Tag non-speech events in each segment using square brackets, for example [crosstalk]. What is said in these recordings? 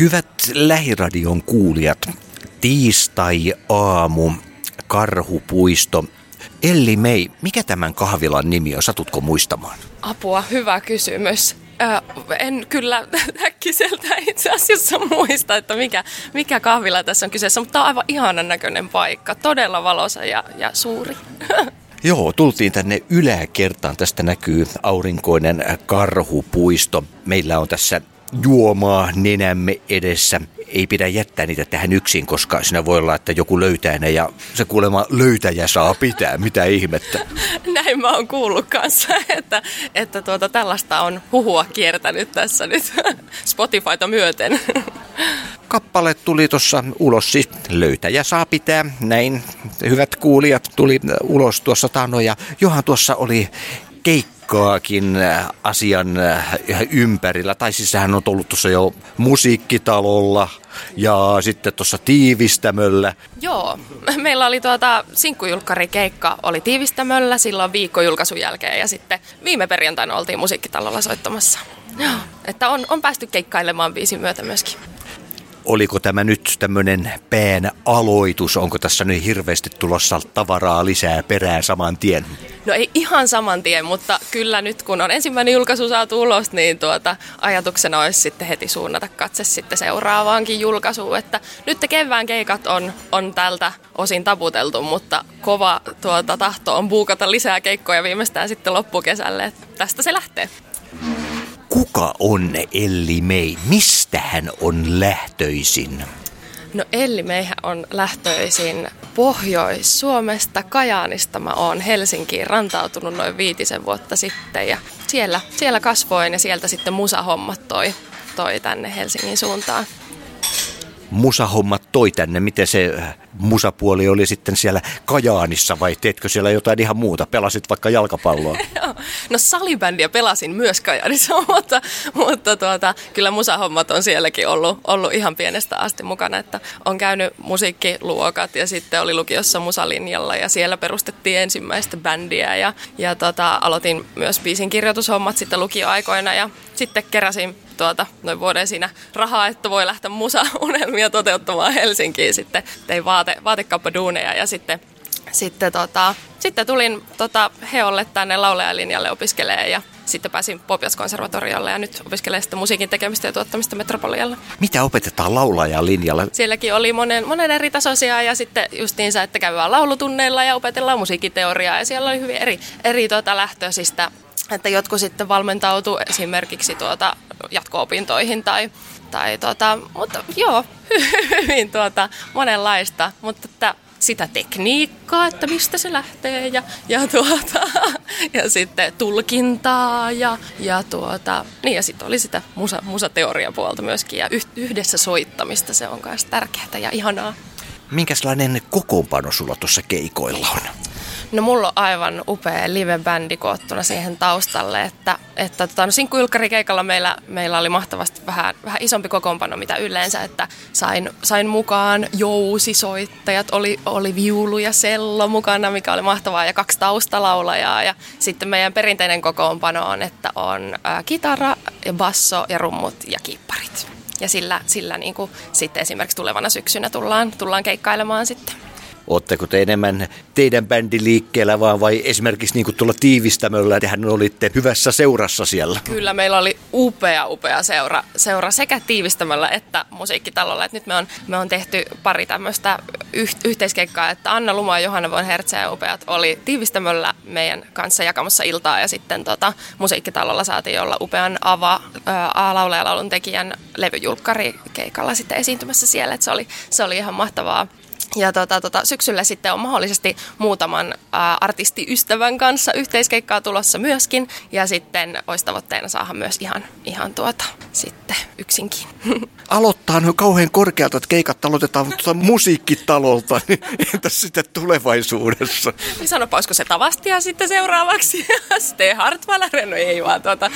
Hyvät lähiradion kuulijat, tiistai-aamu, karhupuisto. Elli Mei, mikä tämän kahvilan nimi on? Satutko muistamaan? Apua, hyvä kysymys. Ö, en kyllä [laughs] äkkiseltä itse asiassa muista, että mikä, mikä kahvila tässä on kyseessä, mutta tämä on aivan ihanan näköinen paikka. Todella valoisa ja, ja suuri. [laughs] Joo, tultiin tänne yläkertaan. Tästä näkyy aurinkoinen karhupuisto. Meillä on tässä juomaa nenämme edessä. Ei pidä jättää niitä tähän yksin, koska siinä voi olla, että joku löytää ne ja se kuulemma löytäjä saa pitää. Mitä ihmettä? [laughs] Näin mä oon kuullut kanssa, [laughs] että, että tuota, tällaista on huhua kiertänyt tässä nyt [laughs] Spotifyta myöten. Kappale tuli tuossa ulos, siis löytäjä saa pitää, näin hyvät kuulijat tuli ulos tuossa tano ja Johan tuossa oli keikkaakin asian ympärillä. Tai siis hän on ollut tuossa jo musiikkitalolla ja sitten tuossa tiivistämöllä. Joo, [laughs] meillä oli tuota sinkkujulkkarikeikka oli tiivistämöllä silloin viikko julkaisun jälkeen ja sitten viime perjantaina oltiin musiikkitalolla soittamassa. Joo, että on, on päästy keikkailemaan biisin myötä myöskin oliko tämä nyt tämmöinen pään aloitus? Onko tässä nyt hirveästi tulossa tavaraa lisää perään saman tien? No ei ihan saman tien, mutta kyllä nyt kun on ensimmäinen julkaisu saatu ulos, niin tuota, ajatuksena olisi sitten heti suunnata katse sitten seuraavaankin julkaisuun. Että nyt kevään keikat on, on tältä osin taputeltu, mutta kova tuota, tahto on buukata lisää keikkoja viimeistään sitten loppukesälle. Että tästä se lähtee. Kuka on Elli Mei? Mistä hän on lähtöisin? No Elli Meihän on lähtöisin Pohjois-Suomesta, Kajaanista. Mä oon Helsinkiin rantautunut noin viitisen vuotta sitten ja siellä, siellä kasvoin ja sieltä sitten musahommat toi, toi tänne Helsingin suuntaan musahommat toi tänne? Miten se äh, musapuoli oli sitten siellä Kajaanissa vai teetkö siellä jotain ihan muuta? Pelasit vaikka jalkapalloa? [laughs] no salibändiä pelasin myös Kajaanissa, [laughs] mutta, mutta tuota, kyllä musahommat on sielläkin ollut, ollut ihan pienestä asti mukana. Että on käynyt musiikkiluokat ja sitten oli lukiossa musalinjalla ja siellä perustettiin ensimmäistä bändiä ja, ja tota, aloitin myös biisin kirjoitushommat sitten lukioaikoina ja sitten keräsin tuota, noin vuoden siinä rahaa, että voi lähteä musa-unelmia toteuttamaan Helsinkiin. Sitten tein vaate, vaatekauppaduuneja ja sitten, sitten, tota, sitten tulin tota, Heolle tänne laulajalinjalle opiskelemaan ja sitten pääsin Popias-konservatoriolle ja nyt opiskelen sitten musiikin tekemistä ja tuottamista Metropolialla. Mitä opetetaan laulajan linjalla? Sielläkin oli monen, monen eri tasoisia ja sitten justiinsa, että käydään laulutunneilla ja opetellaan musiikkiteoriaa ja siellä oli hyvin eri, eri tuota lähtöisistä että jotkut sitten valmentautu esimerkiksi tuota jatko-opintoihin tai, tai tuota, mutta joo, [laughs] hyvin tuota, monenlaista, mutta että sitä tekniikkaa, että mistä se lähtee ja, ja, tuota, [laughs] ja sitten tulkintaa ja, ja, tuota, niin ja sitten oli sitä musa, musateoriapuolta myöskin ja yhdessä soittamista, se on myös tärkeää ja ihanaa. Minkälainen kokoonpano sulla tuossa keikoilla on? No mulla on aivan upea live-bändi koottuna siihen taustalle, että, että tota, no sinkkuylkkarikeikalla meillä, meillä oli mahtavasti vähän, vähän isompi kokoonpano mitä yleensä, että sain, sain mukaan jousisoittajat, oli, oli viulu ja sello mukana, mikä oli mahtavaa, ja kaksi taustalaulajaa, ja sitten meidän perinteinen kokoonpano on, että on ä, kitara, ja basso ja rummut ja kiipparit. Ja sillä, sillä niin kuin sitten esimerkiksi tulevana syksynä tullaan, tullaan keikkailemaan sitten. Oletteko te enemmän teidän bändi liikkeellä vaan vai esimerkiksi niin tuolla tiivistämöllä, tehän olitte hyvässä seurassa siellä? Kyllä, meillä oli upea, upea seura, seura sekä tiivistämällä että musiikkitalolla. Et nyt me on, me on tehty pari tämmöistä yh, yhteiskeikkaa, että Anna Luma ja Johanna von Hertze ja upeat oli tiivistämöllä meidän kanssa jakamassa iltaa ja sitten tota, musiikkitalolla saatiin olla upean Ava, ää, laulajalaulun tekijän levyjulkkari keikalla sitten esiintymässä siellä. Et se, oli, se oli ihan mahtavaa ja tota, tota, syksyllä sitten on mahdollisesti muutaman ä, artistiystävän kanssa yhteiskeikkaa tulossa myöskin. Ja sitten olisi tavoitteena saada myös ihan, ihan tuota, sitten yksinkin. [laughs] Aloittaa no kauhean korkealta, että keikat aloitetaan tuota [laughs] musiikkitalolta. Niin entäs sitten tulevaisuudessa? Niin sanopa, olisiko se Tavastia sitten seuraavaksi? [laughs] Sitten Hartwell, no ei vaan tuota,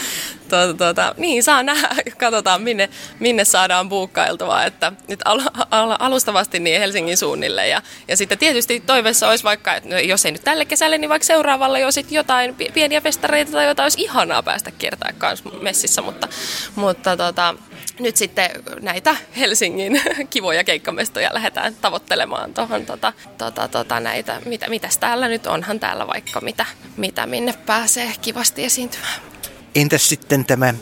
tuota, tuota, niin saa nähdä, katsotaan minne, minne saadaan buukkailtua. Että nyt al, al, alustavasti niin Helsingin suunnille ja, ja sitten tietysti toiveessa olisi vaikka, että no, jos ei nyt tälle kesälle, niin vaikka seuraavalle jo sitten jotain pieniä festareita tai jotain olisi ihanaa päästä kiertää kanssa messissä, mutta, mutta tota, nyt sitten näitä Helsingin [laughs] kivoja keikkamestoja lähdetään tavoittelemaan tuohon tota, tota, tota, näitä, mitä, mitäs täällä nyt onhan täällä vaikka mitä, mitä minne pääsee kivasti esiintymään. Entäs sitten tämä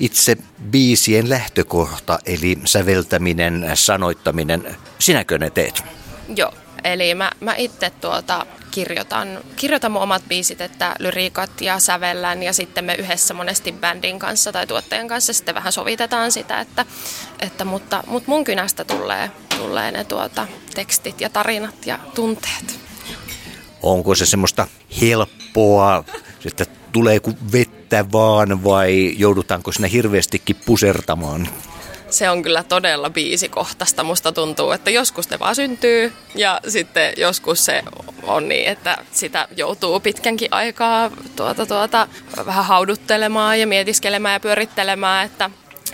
itse biisien lähtökohta, eli säveltäminen, sanoittaminen, sinäkö ne teet? Joo, eli mä, mä itse tuota, kirjoitan, kirjoitan mun omat biisit, että lyriikat ja sävellän ja sitten me yhdessä monesti bändin kanssa tai tuottajan kanssa sitten vähän sovitetaan sitä, että, että mutta, mutta mun kynästä tulee, tulee ne tuota, tekstit ja tarinat ja tunteet. Onko se semmoista helppoa, että tulee kuin vettä vaan vai joudutaanko sinne hirveästikin pusertamaan? Se on kyllä todella biisikohtaista. Musta tuntuu, että joskus ne vaan syntyy ja sitten joskus se on niin, että sitä joutuu pitkänkin aikaa tuota, tuota, vähän hauduttelemaan ja mietiskelemään ja pyörittelemään, että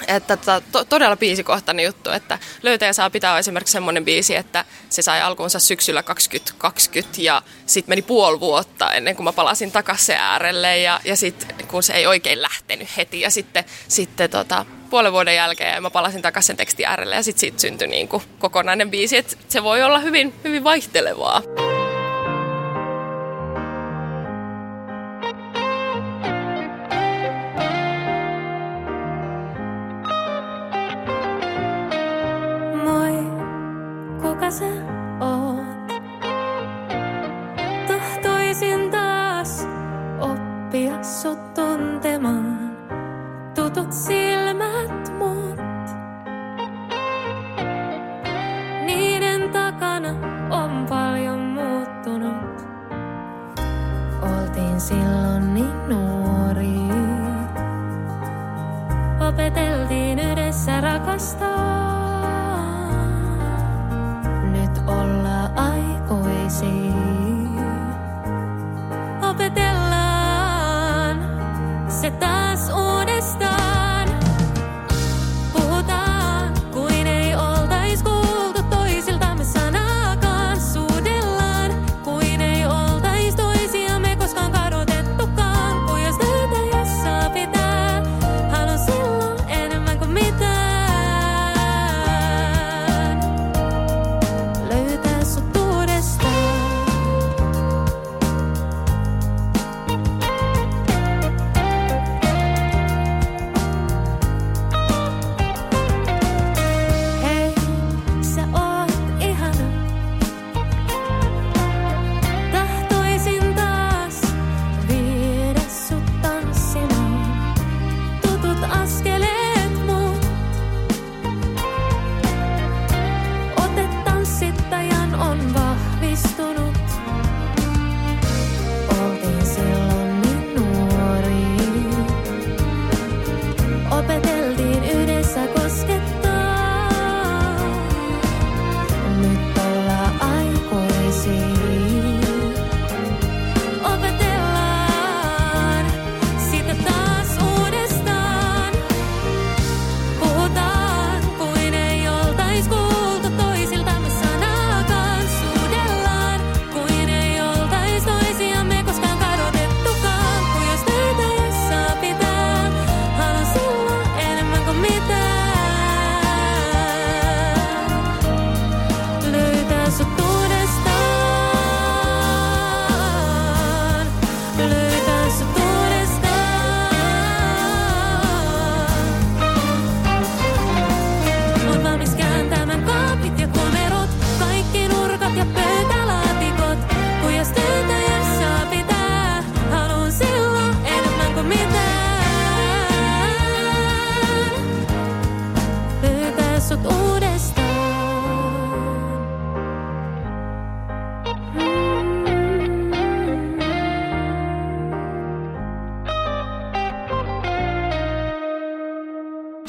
että to, todella biisikohtainen juttu, että löytäjä saa pitää esimerkiksi semmoinen biisi, että se sai alkuunsa syksyllä 2020 ja sitten meni puoli vuotta ennen kuin mä palasin takaisin äärelle ja, ja sitten kun se ei oikein lähtenyt heti ja sitten, sitten tota, puolen vuoden jälkeen ja mä palasin takaisin sen tekstin äärelle ja sitten siitä syntyi niin kuin kokonainen biisi, että se voi olla hyvin, hyvin vaihtelevaa. See.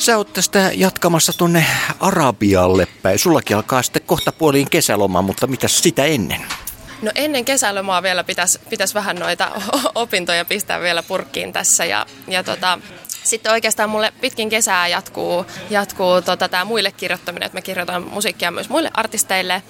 Sä oot tästä jatkamassa tuonne Arabialle päin. Sullakin alkaa sitten kohta puoliin kesäloma, mutta mitä sitä ennen? No ennen kesälomaa vielä pitäisi pitäis vähän noita opintoja pistää vielä purkkiin tässä ja, ja tota, sitten oikeastaan mulle pitkin kesää jatkuu, jatkuu tota, tämä muille kirjoittaminen, että mä kirjoitan musiikkia myös muille artisteille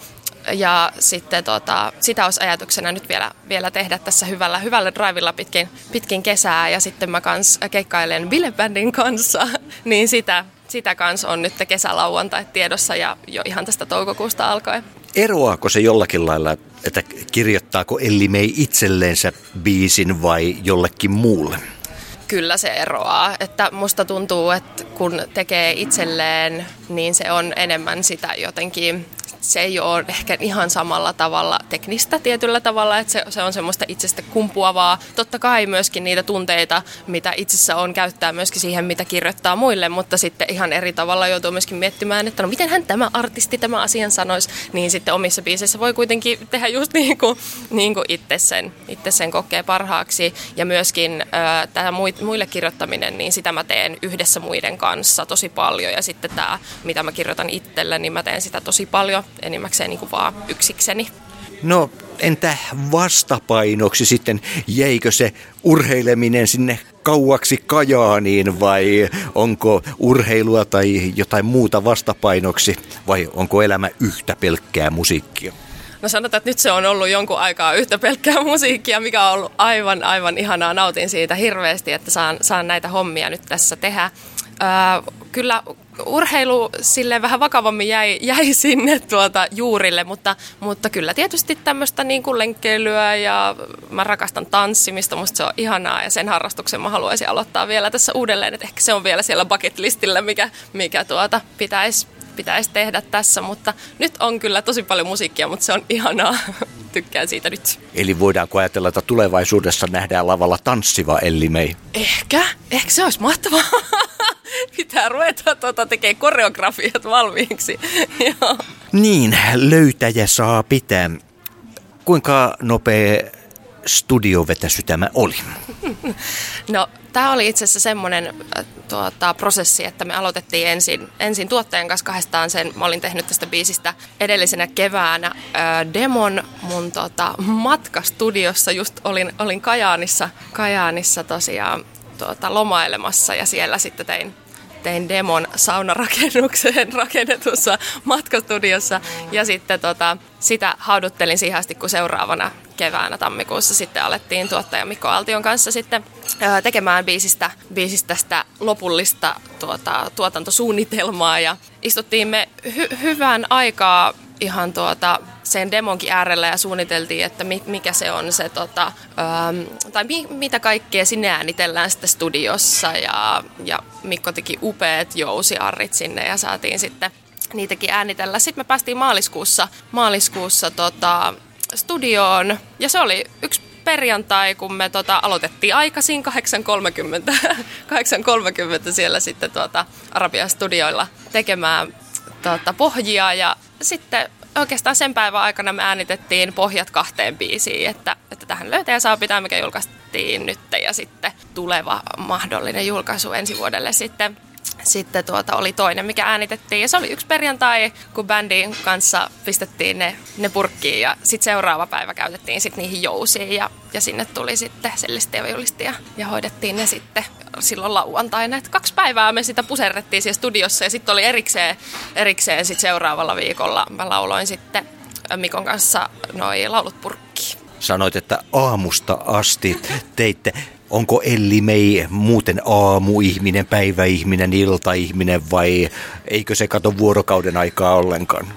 ja sitten tota, sitä olisi ajatuksena nyt vielä, vielä tehdä tässä hyvällä, hyvällä drivilla pitkin, pitkin kesää ja sitten mä kans keikkailen Billebandin kanssa, [laughs] niin sitä, sitä kanssa on nyt kesälauantai tiedossa ja jo ihan tästä toukokuusta alkaen. Eroaako se jollakin lailla, että kirjoittaako Elli May itselleensä biisin vai jollekin muulle? Kyllä se eroaa, että musta tuntuu, että kun tekee itselleen, niin se on enemmän sitä jotenkin se ei ole ehkä ihan samalla tavalla teknistä tietyllä tavalla, että se, se on semmoista itsestä kumpuavaa. Totta kai myöskin niitä tunteita, mitä itsessä on, käyttää myöskin siihen, mitä kirjoittaa muille, mutta sitten ihan eri tavalla joutuu myöskin miettimään, että no miten hän tämä artisti tämä asian sanoisi, niin sitten omissa biiseissä voi kuitenkin tehdä just [laughs] niin kuin, niin kuin itse, sen, itse sen kokee parhaaksi. Ja myöskin äh, tämä muille kirjoittaminen, niin sitä mä teen yhdessä muiden kanssa tosi paljon. Ja sitten tämä, mitä mä kirjoitan itselle, niin mä teen sitä tosi paljon enimmäkseen niin kuin vaan yksikseni. No entä vastapainoksi sitten, jäikö se urheileminen sinne kauaksi Kajaaniin vai onko urheilua tai jotain muuta vastapainoksi vai onko elämä yhtä pelkkää musiikkia? No sanotaan, että nyt se on ollut jonkun aikaa yhtä pelkkää musiikkia, mikä on ollut aivan, aivan ihanaa. Nautin siitä hirveästi, että saan, saan näitä hommia nyt tässä tehdä. Öö, kyllä urheilu sille vähän vakavammin jäi, jäi sinne tuota juurille, mutta, mutta kyllä tietysti tämmöistä niin kuin lenkkeilyä ja mä rakastan tanssimista, musta se on ihanaa ja sen harrastuksen mä haluaisin aloittaa vielä tässä uudelleen, että ehkä se on vielä siellä bucket listillä, mikä, mikä tuota pitäisi pitäisi tehdä tässä, mutta nyt on kyllä tosi paljon musiikkia, mutta se on ihanaa. [laughs] Tykkään siitä nyt. Eli voidaanko ajatella, että tulevaisuudessa nähdään lavalla tanssiva Elli May? Ehkä, ehkä se olisi mahtavaa. [laughs] Pitää ruveta tuota, tekemään koreografiat valmiiksi. [laughs] niin, löytäjä saa pitää. Kuinka nopea studiovetäsy tämä oli? [laughs] No, tämä oli itse asiassa semmoinen äh, tuota, prosessi, että me aloitettiin ensin, ensin tuottajan kanssa kahdestaan sen. Mä olin tehnyt tästä biisistä edellisenä keväänä ää, äh, demon mun tota, matkastudiossa. Just olin, olin Kajaanissa, Kajaanissa tosiaan tuota, lomailemassa ja siellä sitten tein tein demon saunarakennukseen [laughs] rakennetussa matkastudiossa ja sitten tota, sitä hauduttelin siihen asti, kun seuraavana keväänä tammikuussa sitten alettiin tuottaja Mikko Altion kanssa sitten ää, tekemään biisistä, biisistä sitä lopullista tuota, tuotantosuunnitelmaa ja istuttiin me hy- hyvän aikaa ihan tuota, sen demonkin äärellä ja suunniteltiin, että mikä se on se, tota, ähm, tai mi, mitä kaikkea sinne äänitellään sitten studiossa ja, ja Mikko teki upeat jousiarrit sinne ja saatiin sitten niitäkin äänitellä. Sitten me päästiin maaliskuussa, maaliskuussa tota, studioon. Ja se oli yksi perjantai, kun me tota, aloitettiin aikaisin 8.30, 8.30 [laughs] siellä sitten tuota, Arabian studioilla tekemään tuota, pohjia. Ja sitten oikeastaan sen päivän aikana me äänitettiin pohjat kahteen biisiin, että, että tähän löytäjä saa pitää, mikä julkaistiin nyt. Ja sitten tuleva mahdollinen julkaisu ensi vuodelle sitten sitten tuota oli toinen, mikä äänitettiin. Ja se oli yksi perjantai, kun bändin kanssa pistettiin ne, ne purkkiin. Ja sitten seuraava päivä käytettiin sit niihin jousiin. Ja, ja sinne tuli sitten sellisti ja ja, ja hoidettiin ne sitten silloin lauantaina. Et kaksi päivää me sitä puserrettiin siellä studiossa. Ja sitten oli erikseen, erikseen sit seuraavalla viikolla. Mä lauloin sitten Mikon kanssa noi laulut purkkiin. Sanoit, että aamusta asti teitte onko Elli Mei muuten aamuihminen, päiväihminen, iltaihminen vai eikö se kato vuorokauden aikaa ollenkaan?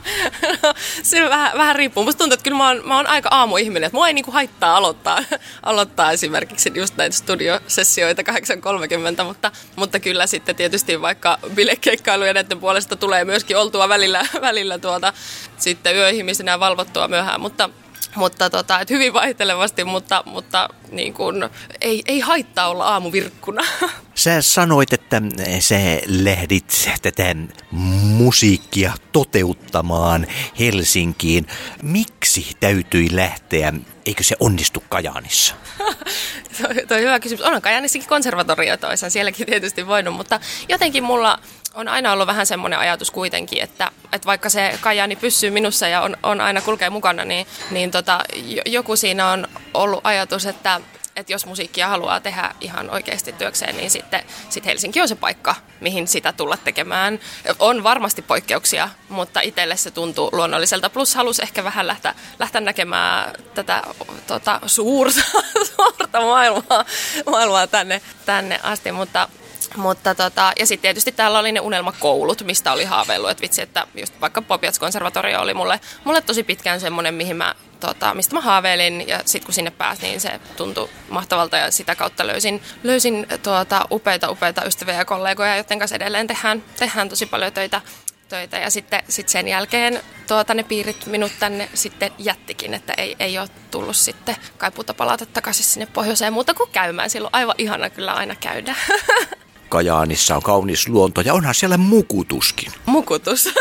[laughs] Se vähän, vähän riippuu. Musta tuntuu, että kyllä mä oon, mä oon aika aamuihminen. Että mua ei niinku haittaa aloittaa, [laughs] aloittaa esimerkiksi just näitä studiosessioita 8.30, mutta, mutta kyllä sitten tietysti vaikka bilekeikkailuja näiden puolesta tulee myöskin oltua välillä, [laughs] välillä tuota, sitten yöihmisenä valvottua myöhään, mutta mutta tota, et hyvin vaihtelevasti, mutta, mutta niin kun, ei, ei haittaa olla aamuvirkkuna. [laughs] Sä sanoit, että sä lähdit tätä musiikkia toteuttamaan Helsinkiin. Miksi täytyi lähteä? Eikö se onnistu Kajaanissa? [laughs] Tuo on hyvä kysymys. On Kajaanissakin konservatorioita, olisihan sielläkin tietysti voinut, mutta jotenkin mulla on aina ollut vähän semmoinen ajatus kuitenkin, että, että vaikka se Kajaani pysyy minussa ja on, on aina kulkee mukana, niin, niin tota, joku siinä on ollut ajatus, että, että jos musiikkia haluaa tehdä ihan oikeasti työkseen, niin sitten sit Helsinki on se paikka, mihin sitä tulla tekemään. On varmasti poikkeuksia, mutta itselle se tuntuu luonnolliselta. Plus halusi ehkä vähän lähteä, lähteä näkemään tätä tota, suurta, [laughs] suurta maailmaa, maailmaa tänne, tänne asti, mutta Mutta tota, ja sitten tietysti täällä oli ne unelmakoulut, mistä oli haaveillut, että vitsi, että just vaikka Popiats konservatorio oli mulle, mulle tosi pitkään semmoinen, mihin mä, tota, mistä mä haaveilin ja sitten kun sinne pääsin, niin se tuntui mahtavalta ja sitä kautta löysin, löysin tuota, upeita, upeita ystäviä ja kollegoja, joiden kanssa edelleen tehdään, tehdään tosi paljon töitä töitä ja sitten sit sen jälkeen tuota, ne piirit minut tänne sitten jättikin, että ei, ei ole tullut sitten kaipuuta palata takaisin sinne pohjoiseen muuta kuin käymään. Silloin aivan ihana kyllä aina käydä. [laughs] Kajaanissa on kaunis luonto ja onhan siellä mukutuskin. Mukutus. [laughs]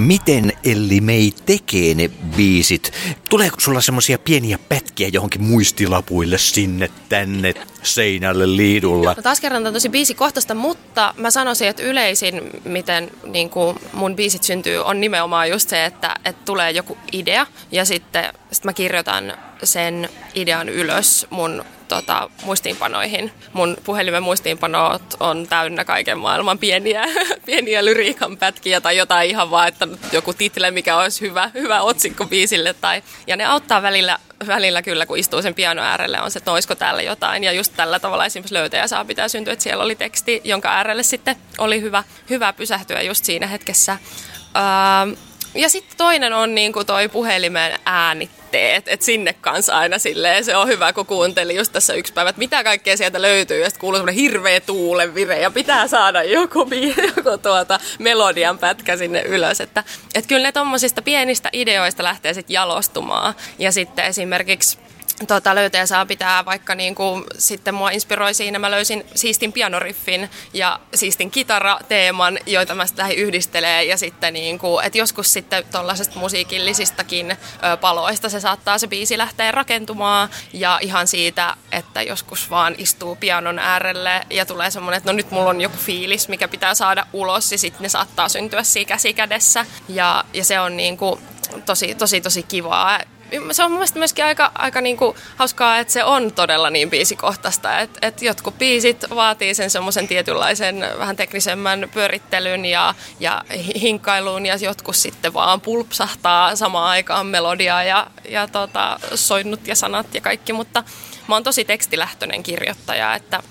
miten Elli Mei tekee ne biisit? Tuleeko sulla semmoisia pieniä pätkiä johonkin muistilapuille sinne tänne seinälle liidulla? No taas kerran on tosi biisikohtaista, mutta mä sanoisin, että yleisin, miten niin kuin mun biisit syntyy, on nimenomaan just se, että, että tulee joku idea ja sitten sit mä kirjoitan sen idean ylös mun tota, muistiinpanoihin. Mun puhelimen muistiinpanot on täynnä kaiken maailman pieniä, [laughs] pieniä lyriikan pätkiä tai jotain ihan vaan, että joku title, mikä olisi hyvä, hyvä otsikko biisille. Tai, ja ne auttaa välillä, välillä kyllä, kun istuu sen piano äärelle, on se, että olisiko täällä jotain. Ja just tällä tavalla esimerkiksi löytäjä saa pitää syntyä, että siellä oli teksti, jonka äärelle sitten oli hyvä, hyvä pysähtyä just siinä hetkessä. Uh, ja sitten toinen on niinku toi puhelimen äänitteet, että sinne kanssa aina silleen se on hyvä, kun kuuntelin just tässä yksi päivä, että mitä kaikkea sieltä löytyy, ja sitten kuuluu semmoinen hirveä tuulenvire, ja pitää saada joku, [laughs] joku tuota melodian pätkä sinne ylös, että et kyllä ne tommosista pienistä ideoista lähtee sitten jalostumaan, ja sitten esimerkiksi tota, löytäjä saa pitää vaikka niin kuin, sitten mua inspiroi siinä, mä löysin siistin pianoriffin ja siistin kitarateeman, joita mä sitten yhdistelee ja sitten niin kuin, että joskus sitten tuollaisesta musiikillisistakin ö, paloista se saattaa se biisi lähteä rakentumaan. Ja ihan siitä, että joskus vaan istuu pianon äärelle ja tulee semmoinen, että no nyt mulla on joku fiilis, mikä pitää saada ulos. Ja sitten ne saattaa syntyä siinä käsikädessä ja, ja se on niin kuin, tosi, tosi, tosi kivaa se on mun mielestä myöskin aika, aika niinku hauskaa, että se on todella niin biisikohtaista, että et jotkut biisit vaatii sen semmoisen tietynlaisen vähän teknisemmän pyörittelyn ja, ja hinkailuun ja jotkut sitten vaan pulpsahtaa samaan aikaan melodiaa ja, ja tota, soinnut ja sanat ja kaikki, mutta mä oon tosi tekstilähtöinen kirjoittaja, että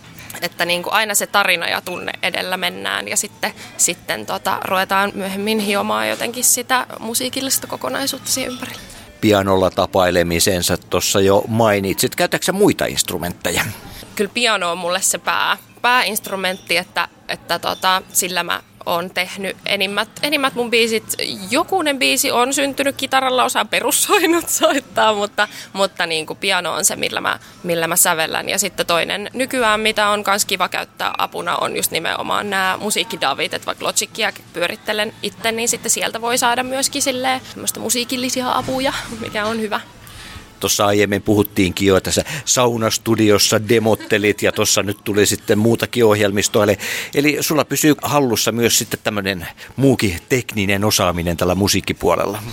että niin kuin aina se tarina ja tunne edellä mennään ja sitten, sitten tota, ruvetaan myöhemmin hiomaan jotenkin sitä musiikillista kokonaisuutta siihen ympärille. Pianolla tapailemisensa tuossa jo mainitsit. Käytätkö muita instrumentteja? Kyllä piano on mulle se pää, pääinstrumentti, että, että tota, sillä mä on tehnyt enimmät, enimmät mun biisit. Jokunen biisi on syntynyt kitaralla, osaan perussoinut [laughs] soittaa, mutta, mutta niin kuin piano on se, millä mä, millä mä sävellän. Ja sitten toinen nykyään, mitä on myös kiva käyttää apuna, on just nimenomaan nämä musiikkidavit, että vaikka Logicia pyörittelen itse, niin sitten sieltä voi saada myöskin silleen musiikillisia apuja, mikä on hyvä. Tuossa aiemmin puhuttiinkin jo, että sä saunastudiossa demottelit ja tuossa nyt tuli sitten muutakin ohjelmistoa. Eli, eli sulla pysyy hallussa myös sitten tämmöinen muukin tekninen osaaminen tällä musiikkipuolella.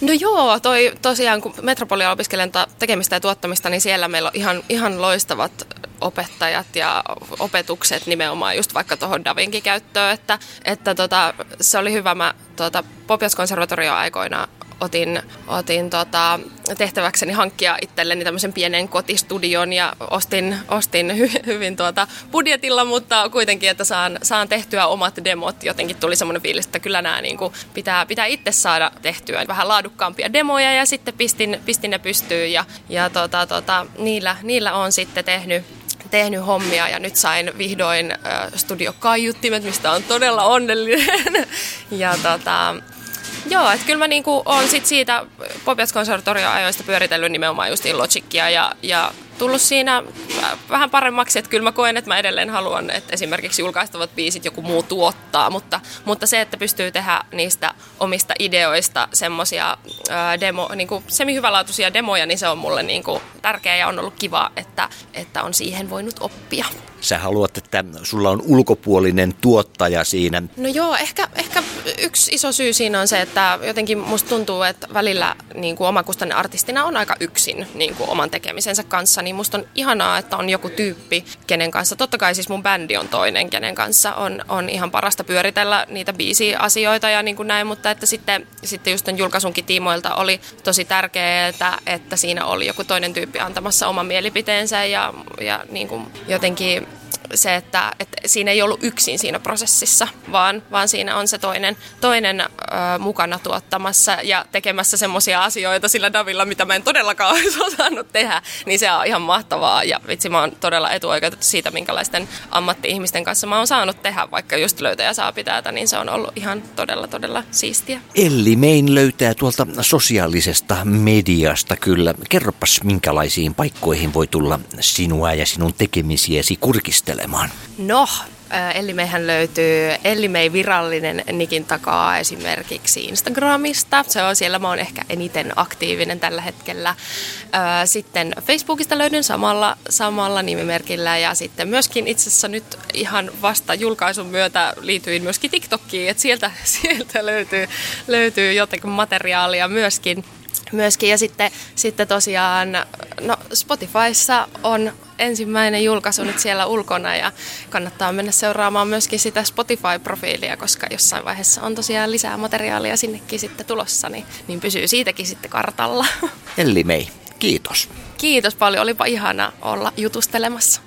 No joo, toi tosiaan kun Metropolia opiskelen tekemistä ja tuottamista, niin siellä meillä on ihan, ihan loistavat opettajat ja opetukset nimenomaan just vaikka tuohon Davinkin käyttöön, että, että tota, se oli hyvä. Mä tota, aikoina otin, otin tota, tehtäväkseni hankkia itselleni tämmöisen pienen kotistudion ja ostin, ostin hy, hyvin tuota budjetilla, mutta kuitenkin, että saan, saan tehtyä omat demot. Jotenkin tuli semmoinen fiilis, että kyllä nämä niin kuin, pitää, pitää itse saada tehtyä vähän laadukkaampia demoja ja sitten pistin, pistin ne pystyyn ja, ja tota, tota, niillä, niillä on sitten tehnyt tehnyt hommia ja nyt sain vihdoin äh, studiokaiuttimet, mistä on todella onnellinen. [laughs] ja tota, Joo, että kyllä mä niinku on sit siitä Popiats ajoista pyöritellyt nimenomaan just Logicia ja, ja tullut siinä vähän paremmaksi, että kyllä mä koen, että mä edelleen haluan, että esimerkiksi julkaistavat biisit joku muu tuottaa, mutta, mutta se, että pystyy tehdä niistä omista ideoista semmoisia demo, niin kuin semihyvälaatuisia demoja, niin se on mulle niin kuin tärkeää ja on ollut kiva, että, että on siihen voinut oppia. Sä haluat, että sulla on ulkopuolinen tuottaja siinä. No joo, ehkä, ehkä yksi iso syy siinä on se, että jotenkin musta tuntuu, että välillä niin kuin omakustanne artistina on aika yksin niin kuin oman tekemisensä kanssa, niin musta on ihanaa, että on joku tyyppi, kenen kanssa, totta kai siis mun bändi on toinen, kenen kanssa on, on ihan parasta pyöritellä niitä biisi-asioita ja niin kuin näin, mutta että sitten, sitten just tämän julkaisunkin tiimoilta oli tosi tärkeää, että, siinä oli joku toinen tyyppi antamassa oman mielipiteensä ja, ja niin kuin jotenkin se, että, että siinä ei ollut yksin siinä prosessissa, vaan, vaan siinä on se toinen, toinen ö, mukana tuottamassa ja tekemässä semmoisia asioita sillä Davilla, mitä mä en todellakaan [laughs] olisi osannut tehdä, niin se on ihan mahtavaa ja vitsi mä oon todella etuoikeutettu siitä, minkälaisten ammatti-ihmisten kanssa mä oon saanut tehdä, vaikka just löytäjä saa pitää, niin se on ollut ihan todella, todella siistiä. Elli Mein löytää tuolta sosiaalisesta mediasta kyllä. Kerropas, minkälaisiin paikkoihin voi tulla sinua ja sinun tekemisiäsi kurkistella kuuntelemaan? No, Ellimeihän löytyy Ellimei virallinen nikin takaa esimerkiksi Instagramista. Se on siellä, mä oon ehkä eniten aktiivinen tällä hetkellä. Sitten Facebookista löydyn samalla, samalla nimimerkillä ja sitten myöskin itse asiassa nyt ihan vasta julkaisun myötä liityin myöskin TikTokiin, että sieltä, [laughs] sieltä löytyy, löytyy jotenkin materiaalia myöskin myöskin. Ja sitten, sitten tosiaan, no Spotifyssa on ensimmäinen julkaisu nyt siellä ulkona ja kannattaa mennä seuraamaan myöskin sitä Spotify-profiilia, koska jossain vaiheessa on tosiaan lisää materiaalia sinnekin sitten tulossa, niin, niin pysyy siitäkin sitten kartalla. Elli Mei, kiitos. Kiitos paljon, olipa ihana olla jutustelemassa.